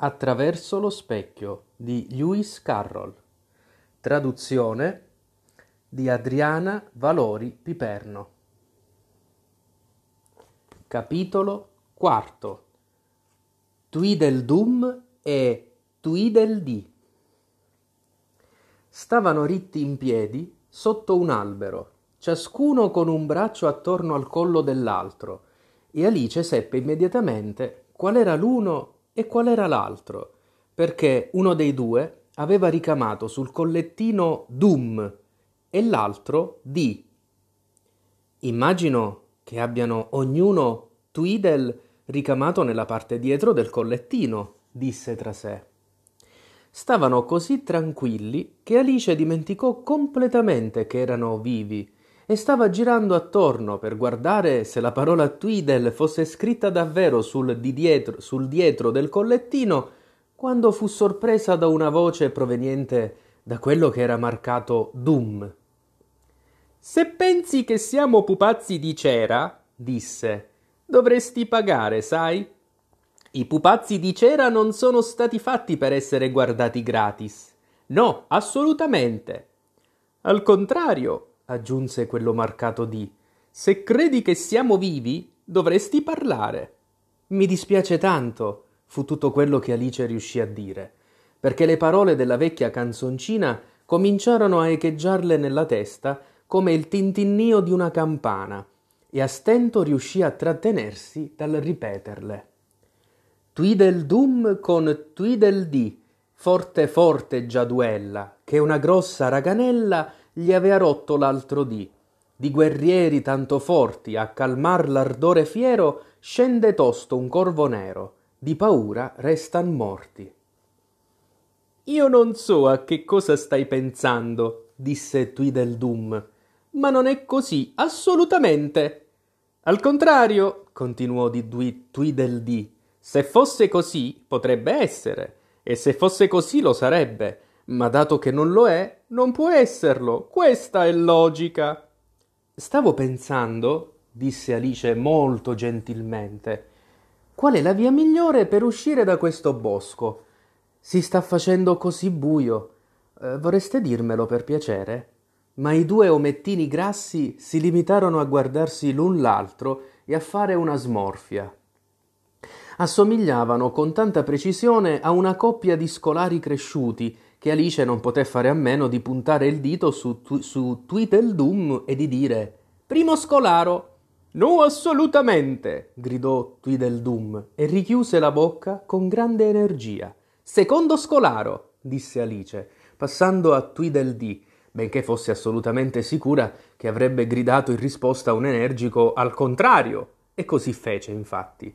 Attraverso lo specchio di Lewis Carroll. Traduzione di Adriana Valori Piperno. Capitolo quarto. Tweedledum e Tweedledee. Stavano ritti in piedi sotto un albero, ciascuno con un braccio attorno al collo dell'altro, e Alice seppe immediatamente qual era l'uno e qual era l'altro, perché uno dei due aveva ricamato sul collettino Dum e l'altro Di. Immagino che abbiano ognuno Tweedle ricamato nella parte dietro del collettino, disse tra sé. Stavano così tranquilli che Alice dimenticò completamente che erano vivi e stava girando attorno per guardare se la parola Tweedle fosse scritta davvero sul, di dietro, sul dietro del collettino, quando fu sorpresa da una voce proveniente da quello che era marcato Dum. Se pensi che siamo pupazzi di cera, disse, dovresti pagare, sai? I pupazzi di cera non sono stati fatti per essere guardati gratis. No, assolutamente. Al contrario, aggiunse quello marcato di. Se credi che siamo vivi, dovresti parlare. Mi dispiace tanto, fu tutto quello che Alice riuscì a dire, perché le parole della vecchia canzoncina cominciarono a echeggiarle nella testa come il tintinnio di una campana, e a stento riuscì a trattenersi dal ripeterle. Tweedledum con Tweedledee, forte forte giaduella, che una grossa raganella gli avea rotto l'altro dì. Di guerrieri tanto forti a calmar l'ardore fiero scende tosto un corvo nero, di paura restan morti. Io non so a che cosa stai pensando, disse Tweedledum, ma non è così, assolutamente. Al contrario, continuò di Tweedledee, se fosse così potrebbe essere, e se fosse così lo sarebbe, ma dato che non lo è, non può esserlo. Questa è logica. Stavo pensando, disse Alice molto gentilmente, qual è la via migliore per uscire da questo bosco? Si sta facendo così buio. Eh, vorreste dirmelo per piacere? Ma i due omettini grassi si limitarono a guardarsi l'un l'altro e a fare una smorfia. Assomigliavano con tanta precisione a una coppia di scolari cresciuti che Alice non poté fare a meno di puntare il dito su, tu- su Tweedledum e di dire Primo scolaro! No, assolutamente! gridò Tweedledum e richiuse la bocca con grande energia. Secondo scolaro! disse Alice, passando a Tweedledee, benché fosse assolutamente sicura che avrebbe gridato in risposta un energico al contrario, e così fece, infatti.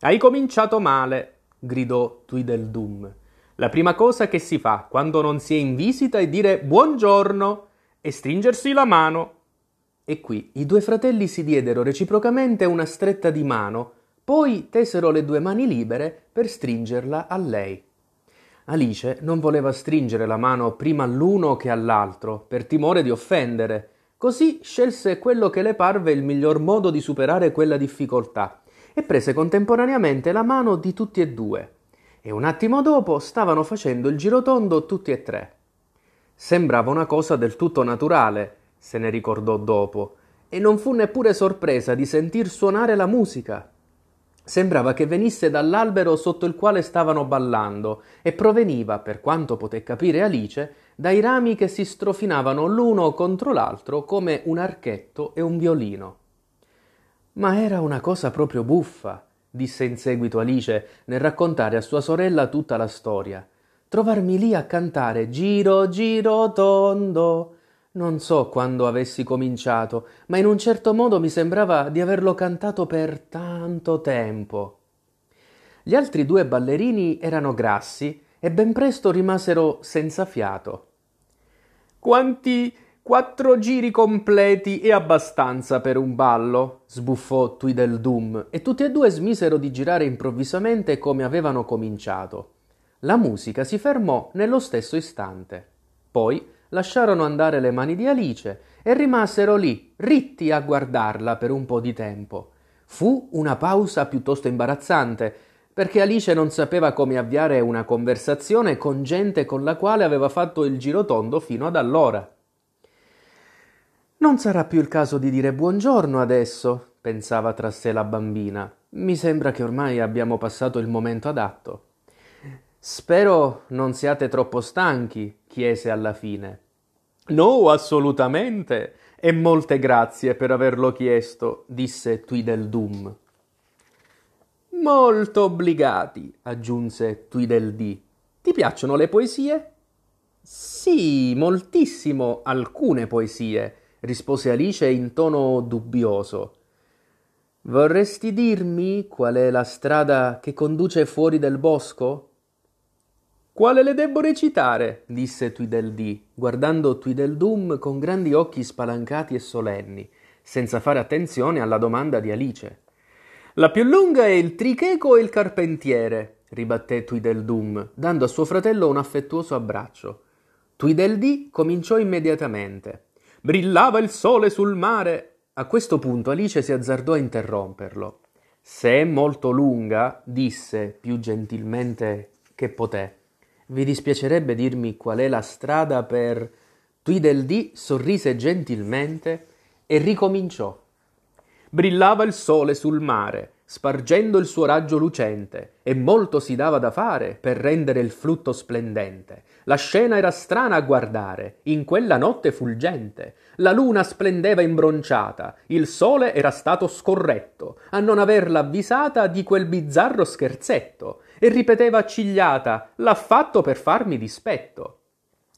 Hai cominciato male, gridò Tweedledum. La prima cosa che si fa quando non si è in visita è dire buongiorno e stringersi la mano. E qui i due fratelli si diedero reciprocamente una stretta di mano, poi tesero le due mani libere per stringerla a lei. Alice non voleva stringere la mano prima all'uno che all'altro, per timore di offendere, così scelse quello che le parve il miglior modo di superare quella difficoltà e prese contemporaneamente la mano di tutti e due e un attimo dopo stavano facendo il girotondo tutti e tre. Sembrava una cosa del tutto naturale, se ne ricordò dopo, e non fu neppure sorpresa di sentir suonare la musica. Sembrava che venisse dall'albero sotto il quale stavano ballando e proveniva, per quanto poté capire Alice, dai rami che si strofinavano l'uno contro l'altro come un archetto e un violino. Ma era una cosa proprio buffa disse in seguito Alice nel raccontare a sua sorella tutta la storia. Trovarmi lì a cantare Giro, giro tondo. Non so quando avessi cominciato, ma in un certo modo mi sembrava di averlo cantato per tanto tempo. Gli altri due ballerini erano grassi e ben presto rimasero senza fiato. Quanti Quattro giri completi e abbastanza per un ballo, sbuffò Tweedledum, e tutti e due smisero di girare improvvisamente come avevano cominciato. La musica si fermò nello stesso istante. Poi lasciarono andare le mani di Alice e rimasero lì, ritti a guardarla per un po' di tempo. Fu una pausa piuttosto imbarazzante, perché Alice non sapeva come avviare una conversazione con gente con la quale aveva fatto il girotondo fino ad allora. Non sarà più il caso di dire buongiorno adesso, pensava tra sé la bambina. Mi sembra che ormai abbiamo passato il momento adatto. Spero non siate troppo stanchi, chiese alla fine. No, assolutamente. E molte grazie per averlo chiesto, disse Tweedledum. Molto obbligati, aggiunse Tweedledee. Ti piacciono le poesie? Sì, moltissimo, alcune poesie, rispose Alice in tono dubbioso. Vorresti dirmi qual è la strada che conduce fuori del bosco? Quale le debbo recitare? disse Tweedledee, guardando Tweedledum con grandi occhi spalancati e solenni, senza fare attenzione alla domanda di Alice. La più lunga è il tricheco e il carpentiere, ribatté Tweedledum, dando a suo fratello un affettuoso abbraccio. Tweedledee cominciò immediatamente. Brillava il sole sul mare. A questo punto Alice si azzardò a interromperlo. Se è molto lunga, disse più gentilmente che poté, vi dispiacerebbe dirmi qual è la strada per. Tweedledee sorrise gentilmente e ricominciò. Brillava il sole sul mare, spargendo il suo raggio lucente, e molto si dava da fare per rendere il frutto splendente. La scena era strana a guardare, in quella notte fulgente. La luna splendeva imbronciata, il sole era stato scorretto, a non averla avvisata di quel bizzarro scherzetto, e ripeteva accigliata, l'ha fatto per farmi dispetto.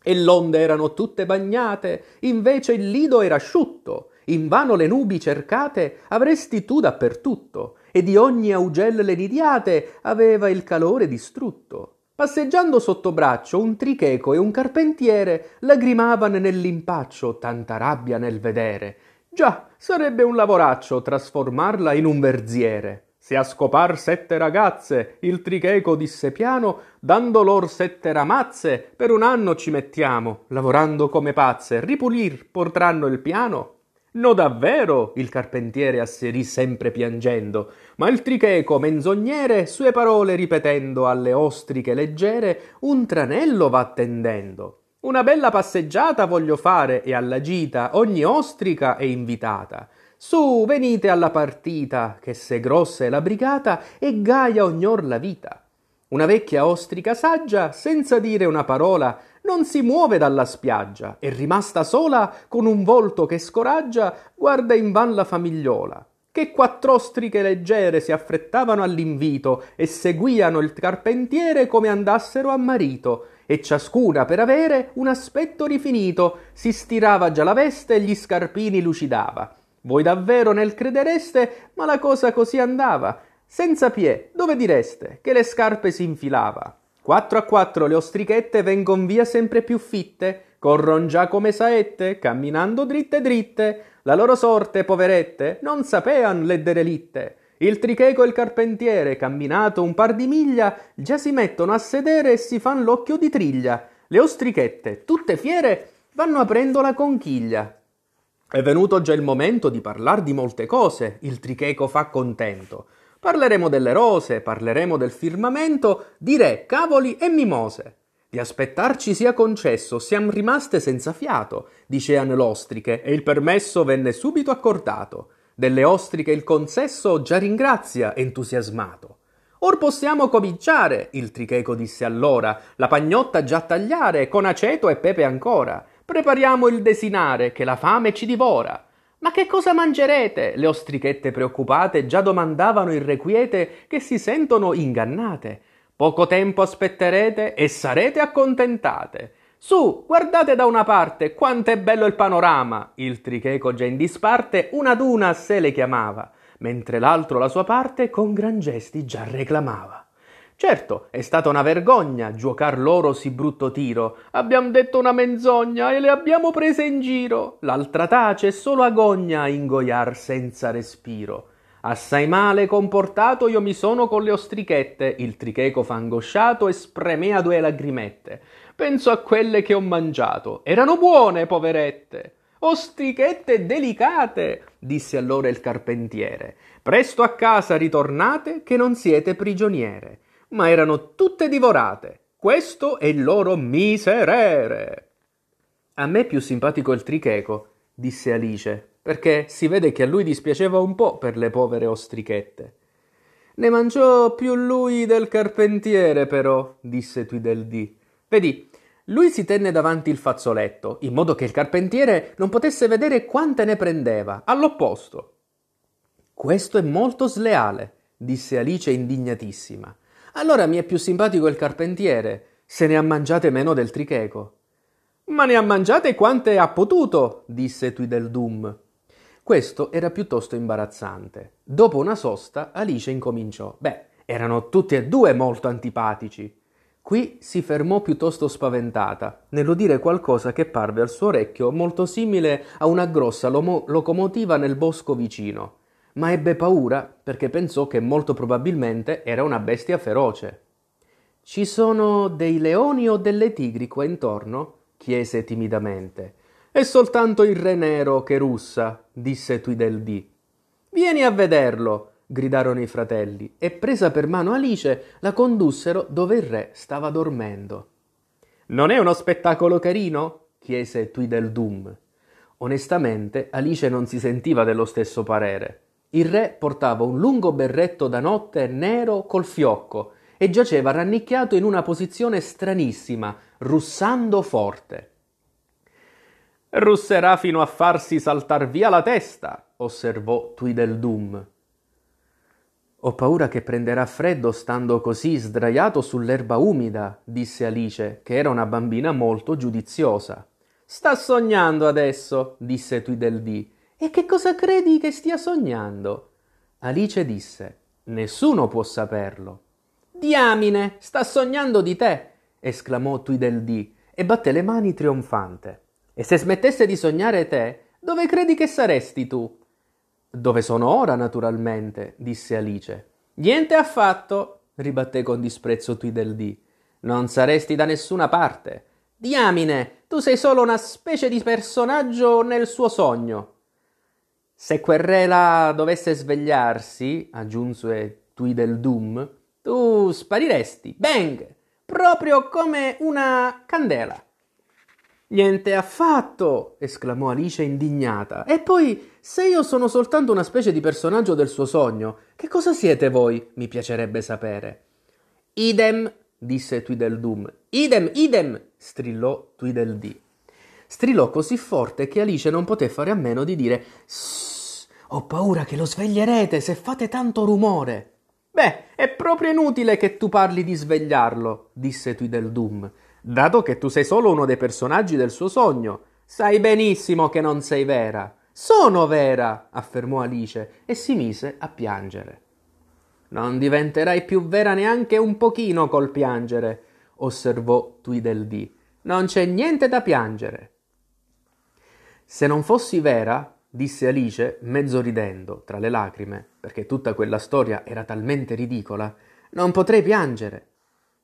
E l'onde erano tutte bagnate, invece il lido era asciutto, Invano le nubi cercate avresti tu dappertutto, e di ogni augel le nidiate aveva il calore distrutto. Passeggiando sotto braccio un tricheco e un carpentiere lagrimavan nell'impaccio, tanta rabbia nel vedere. Già, sarebbe un lavoraccio trasformarla in un verziere. Se a scopar sette ragazze, il tricheco disse piano, dando lor sette ramazze, per un anno ci mettiamo, lavorando come pazze, ripulir potranno il piano? No davvero, il carpentiere asserì sempre piangendo, ma il tricheco menzognere sue parole ripetendo alle ostriche leggere un tranello va tendendo. Una bella passeggiata voglio fare e alla gita ogni ostrica è invitata. Su, venite alla partita, che se grossa è la brigata e gaia ognor la vita. Una vecchia ostrica saggia, senza dire una parola, non si muove dalla spiaggia e rimasta sola con un volto che scoraggia guarda in van la famigliola. Che quattrostriche leggere si affrettavano all'invito e seguiano il carpentiere come andassero a marito e ciascuna per avere un aspetto rifinito si stirava già la veste e gli scarpini lucidava. Voi davvero nel credereste? Ma la cosa così andava. Senza piè dove direste che le scarpe s'infilava 4 a 4 le ostrichette vengono via sempre più fitte, corron già come saette, camminando dritte dritte, la loro sorte, poverette, non sapean le derelitte. Il tricheco e il carpentiere, camminato un par di miglia, già si mettono a sedere e si fan l'occhio di triglia. Le ostrichette, tutte fiere, vanno aprendo la conchiglia. È venuto già il momento di parlar di molte cose, il tricheco fa contento. Parleremo delle rose, parleremo del firmamento, di re, cavoli e mimose. Di aspettarci sia concesso, siam rimaste senza fiato, dicean l'ostriche, e il permesso venne subito accordato. Delle ostriche il consesso già ringrazia, entusiasmato. Or possiamo cominciare, il tricheco disse allora, la pagnotta già tagliare, con aceto e pepe ancora. Prepariamo il desinare, che la fame ci divora. Ma che cosa mangerete? Le ostrichette preoccupate già domandavano irrequiete che si sentono ingannate. Poco tempo aspetterete e sarete accontentate. Su, guardate da una parte quanto è bello il panorama. Il tricheco già in disparte una duna a sé le chiamava, mentre l'altro la sua parte con gran gesti già reclamava. Certo, è stata una vergogna giuocar loro sì brutto tiro. Abbiam detto una menzogna e le abbiamo prese in giro. L'altra tace e solo agogna a ingoiar senza respiro. Assai male comportato io mi sono con le ostrichette, il tricheco fa angosciato e spremea due lagrimette. Penso a quelle che ho mangiato. Erano buone, poverette. Ostrichette delicate, disse allora il carpentiere. Presto a casa ritornate che non siete prigioniere. Ma erano tutte divorate. Questo è il loro miserere. A me è più simpatico il tricheco, disse Alice, perché si vede che a lui dispiaceva un po' per le povere ostrichette. Ne mangiò più lui del carpentiere, però, disse Tweedledee. Vedi, lui si tenne davanti il fazzoletto, in modo che il carpentiere non potesse vedere quante ne prendeva, all'opposto. Questo è molto sleale, disse Alice indignatissima. Allora mi è più simpatico il carpentiere, se ne ha mangiate meno del tricheco. Ma ne ha mangiate quante ha potuto, disse Tweedledum. Questo era piuttosto imbarazzante. Dopo una sosta, Alice incominciò. Beh, erano tutti e due molto antipatici. Qui si fermò piuttosto spaventata, nell'udire qualcosa che parve al suo orecchio molto simile a una grossa lomo- locomotiva nel bosco vicino, ma ebbe paura perché pensò che molto probabilmente era una bestia feroce. Ci sono dei leoni o delle tigri qua intorno? chiese timidamente. È soltanto il re nero che russa, disse Tweedledee. Vieni a vederlo, gridarono i fratelli, e presa per mano Alice la condussero dove il re stava dormendo. Non è uno spettacolo carino? chiese Tweedledum. Onestamente Alice non si sentiva dello stesso parere. Il re portava un lungo berretto da notte nero col fiocco e giaceva rannicchiato in una posizione stranissima, russando forte. Russerà fino a farsi saltar via la testa, osservò Tweedledum. Ho paura che prenderà freddo stando così sdraiato sull'erba umida, disse Alice, che era una bambina molto giudiziosa. Sta sognando adesso, disse Tweedledee. E che cosa credi che stia sognando? Alice disse: Nessuno può saperlo. Diamine, sta sognando di te, esclamò Tweedledee e batté le mani trionfante. E se smettesse di sognare te, dove credi che saresti tu? Dove sono ora, naturalmente, disse Alice. Niente affatto, ribatté con disprezzo Tweedledee. Non saresti da nessuna parte. Diamine, tu sei solo una specie di personaggio nel suo sogno. Se quel re là dovesse svegliarsi, aggiunse Tweedledum, tu spariresti, bang, proprio come una candela. Niente affatto! esclamò Alice indignata. E poi, se io sono soltanto una specie di personaggio del suo sogno, che cosa siete voi? Mi piacerebbe sapere. Idem, disse Tweedledum. Idem, idem! strillò Tweedledee. Strillò così forte che Alice non poté fare a meno di dire ho paura che lo sveglierete se fate tanto rumore. Beh, è proprio inutile che tu parli di svegliarlo, disse Tweedledum dato che tu sei solo uno dei personaggi del suo sogno. Sai benissimo che non sei vera. Sono vera, affermò Alice e si mise a piangere. Non diventerai più vera neanche un pochino col piangere, osservò Tweedledee. Non c'è niente da piangere. Se non fossi vera, disse Alice, mezzo ridendo, tra le lacrime, perché tutta quella storia era talmente ridicola, non potrei piangere.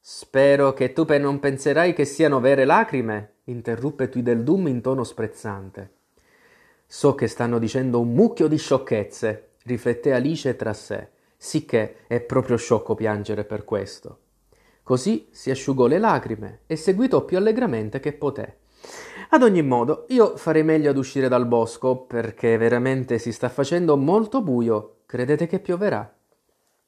Spero che tu non penserai che siano vere lacrime, interruppe Tweedledum in tono sprezzante. So che stanno dicendo un mucchio di sciocchezze, rifletté Alice tra sé, sicché è proprio sciocco piangere per questo. Così si asciugò le lacrime e seguitò più allegramente che poté. Ad ogni modo, io farei meglio ad uscire dal bosco perché veramente si sta facendo molto buio. Credete che pioverà?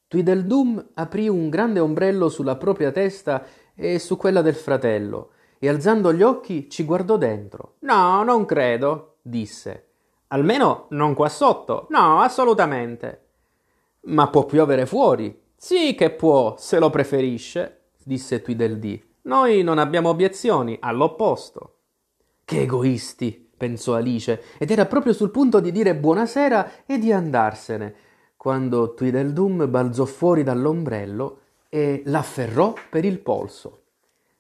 Tweedledum aprì un grande ombrello sulla propria testa e su quella del fratello, e alzando gli occhi ci guardò dentro. No, non credo, disse. Almeno non qua sotto. No, assolutamente. Ma può piovere fuori. Sì che può, se lo preferisce, disse Tweedledee. Noi non abbiamo obiezioni, all'opposto. Che egoisti, pensò Alice, ed era proprio sul punto di dire buonasera e di andarsene quando Tweedledum balzò fuori dall'ombrello e l'afferrò per il polso.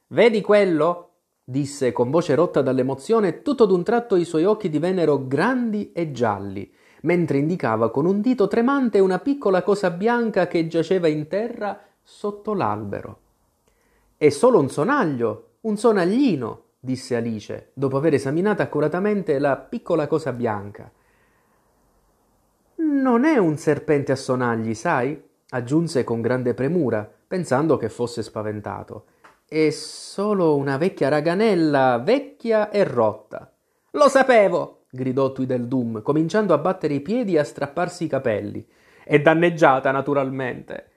Vedi quello? disse con voce rotta dall'emozione tutto d'un tratto i suoi occhi divennero grandi e gialli, mentre indicava con un dito tremante una piccola cosa bianca che giaceva in terra sotto l'albero. È solo un sonaglio, un sonaglino, disse Alice, dopo aver esaminato accuratamente la piccola cosa bianca. Non è un serpente a sonagli, sai? aggiunse con grande premura, pensando che fosse spaventato. È solo una vecchia raganella, vecchia e rotta. Lo sapevo! gridò Tweedledum, cominciando a battere i piedi e a strapparsi i capelli. È danneggiata, naturalmente.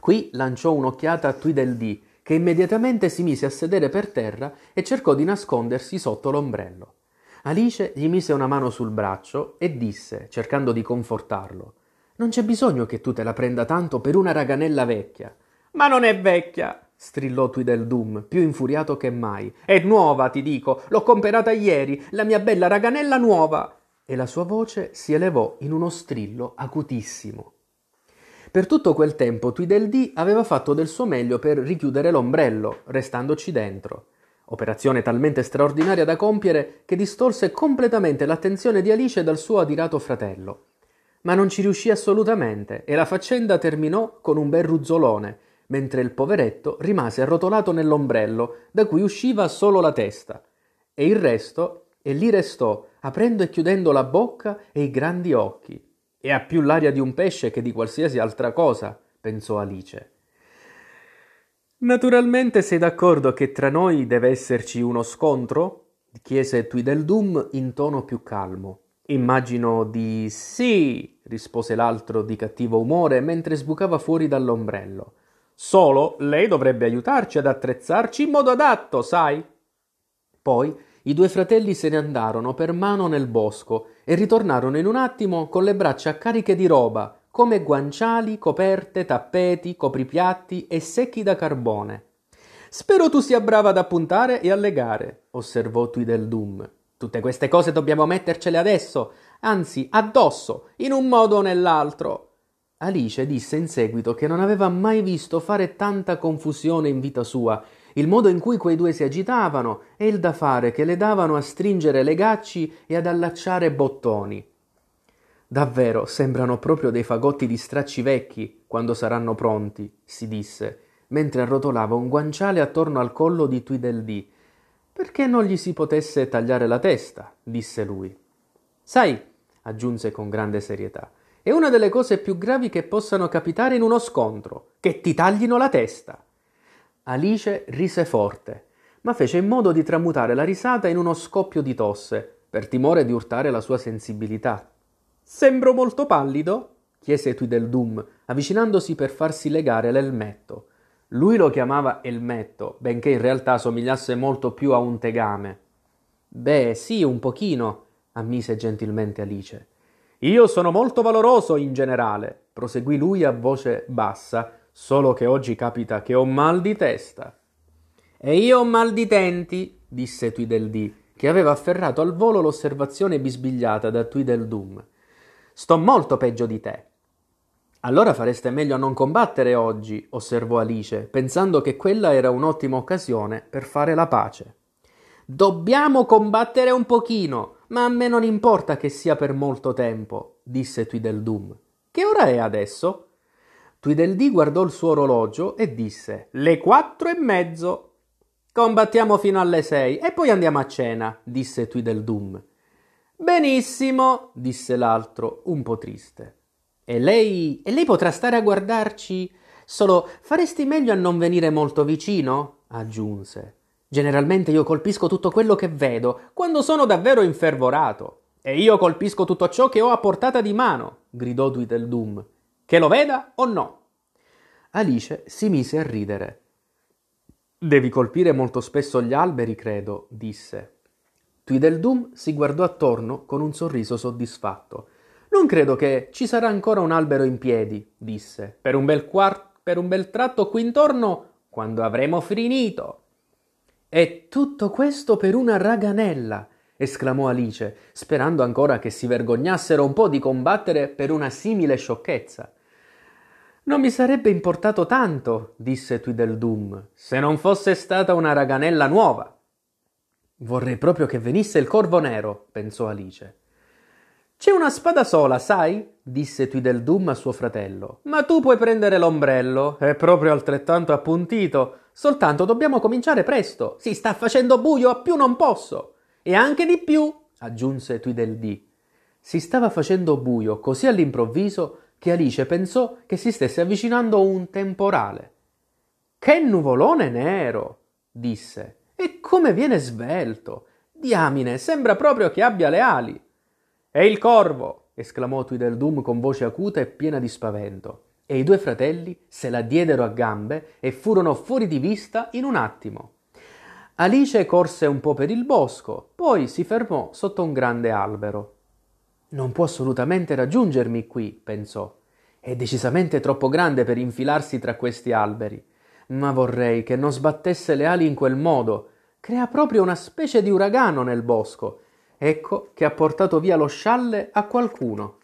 Qui lanciò un'occhiata a Tweedledee, che immediatamente si mise a sedere per terra e cercò di nascondersi sotto l'ombrello. Alice gli mise una mano sul braccio e disse, cercando di confortarlo, Non c'è bisogno che tu te la prenda tanto per una raganella vecchia. Ma non è vecchia, strillò Tweedledum, più infuriato che mai. È nuova, ti dico, l'ho comperata ieri, la mia bella raganella nuova. E la sua voce si elevò in uno strillo acutissimo. Per tutto quel tempo Tweedledee aveva fatto del suo meglio per richiudere l'ombrello, restandoci dentro. Operazione talmente straordinaria da compiere che distolse completamente l'attenzione di Alice dal suo adirato fratello. Ma non ci riuscì assolutamente e la faccenda terminò con un bel ruzzolone, mentre il poveretto rimase arrotolato nell'ombrello, da cui usciva solo la testa. E il resto, e lì restò, aprendo e chiudendo la bocca e i grandi occhi. E ha più l'aria di un pesce che di qualsiasi altra cosa, pensò Alice. Naturalmente sei d'accordo che tra noi deve esserci uno scontro? chiese Tweedledum in tono più calmo. Immagino di sì, rispose l'altro di cattivo umore mentre sbucava fuori dall'ombrello. Solo lei dovrebbe aiutarci ad attrezzarci in modo adatto, sai? Poi i due fratelli se ne andarono per mano nel bosco e ritornarono in un attimo con le braccia cariche di roba, come guanciali, coperte, tappeti, copripiatti e secchi da carbone. Spero tu sia brava ad appuntare e a legare, osservò Tweedledum. Tutte queste cose dobbiamo mettercele adesso, anzi addosso, in un modo o nell'altro. Alice disse in seguito che non aveva mai visto fare tanta confusione in vita sua, il modo in cui quei due si agitavano e il da fare che le davano a stringere legacci e ad allacciare bottoni. Davvero sembrano proprio dei fagotti di stracci vecchi quando saranno pronti, si disse, mentre arrotolava un guanciale attorno al collo di Tweedledee. Perché non gli si potesse tagliare la testa? disse lui. Sai, aggiunse con grande serietà, è una delle cose più gravi che possano capitare in uno scontro, che ti taglino la testa. Alice rise forte, ma fece in modo di tramutare la risata in uno scoppio di tosse, per timore di urtare la sua sensibilità. Sembro molto pallido? chiese Tweedledum, avvicinandosi per farsi legare l'elmetto. Lui lo chiamava elmetto, benché in realtà somigliasse molto più a un tegame. Beh, sì, un pochino, ammise gentilmente Alice. Io sono molto valoroso in generale, proseguì lui a voce bassa, solo che oggi capita che ho mal di testa. E io ho mal di denti, disse Tweedledee, che aveva afferrato al volo l'osservazione bisbigliata da Tweedledum. Sto molto peggio di te. Allora fareste meglio a non combattere oggi, osservò Alice, pensando che quella era un'ottima occasione per fare la pace. Dobbiamo combattere un pochino, ma a me non importa che sia per molto tempo, disse Tweedledum. Che ora è adesso? Tweedledee guardò il suo orologio e disse Le quattro e mezzo. Combattiamo fino alle sei e poi andiamo a cena, disse Tweedledum. Benissimo, disse l'altro, un po' triste. E lei. e lei potrà stare a guardarci? Solo faresti meglio a non venire molto vicino? aggiunse. Generalmente io colpisco tutto quello che vedo, quando sono davvero infervorato. E io colpisco tutto ciò che ho a portata di mano, gridò Tweedledum. Che lo veda o no? Alice si mise a ridere. Devi colpire molto spesso gli alberi, credo, disse. Tweedledum si guardò attorno con un sorriso soddisfatto. Non credo che ci sarà ancora un albero in piedi, disse. Per un bel, quart- per un bel tratto qui intorno, quando avremo finito. E tutto questo per una raganella, esclamò Alice, sperando ancora che si vergognassero un po' di combattere per una simile sciocchezza. Non mi sarebbe importato tanto, disse Tweedledum, se non fosse stata una raganella nuova. Vorrei proprio che venisse il corvo nero, pensò Alice. C'è una spada sola, sai? disse Tweedledum a suo fratello. Ma tu puoi prendere l'ombrello, è proprio altrettanto appuntito. Soltanto dobbiamo cominciare presto. Si sta facendo buio a più non posso. E anche di più, aggiunse Tweedledee. Si stava facendo buio così all'improvviso che Alice pensò che si stesse avvicinando un temporale. Che nuvolone nero! disse. E come viene svelto! Diamine, sembra proprio che abbia le ali. È il corvo! esclamò Tweedledum con voce acuta e piena di spavento. E i due fratelli se la diedero a gambe e furono fuori di vista in un attimo. Alice corse un po' per il bosco, poi si fermò sotto un grande albero. Non può assolutamente raggiungermi qui, pensò. È decisamente troppo grande per infilarsi tra questi alberi. Ma vorrei che non sbattesse le ali in quel modo. Crea proprio una specie di uragano nel bosco Ecco che ha portato via lo scialle a qualcuno.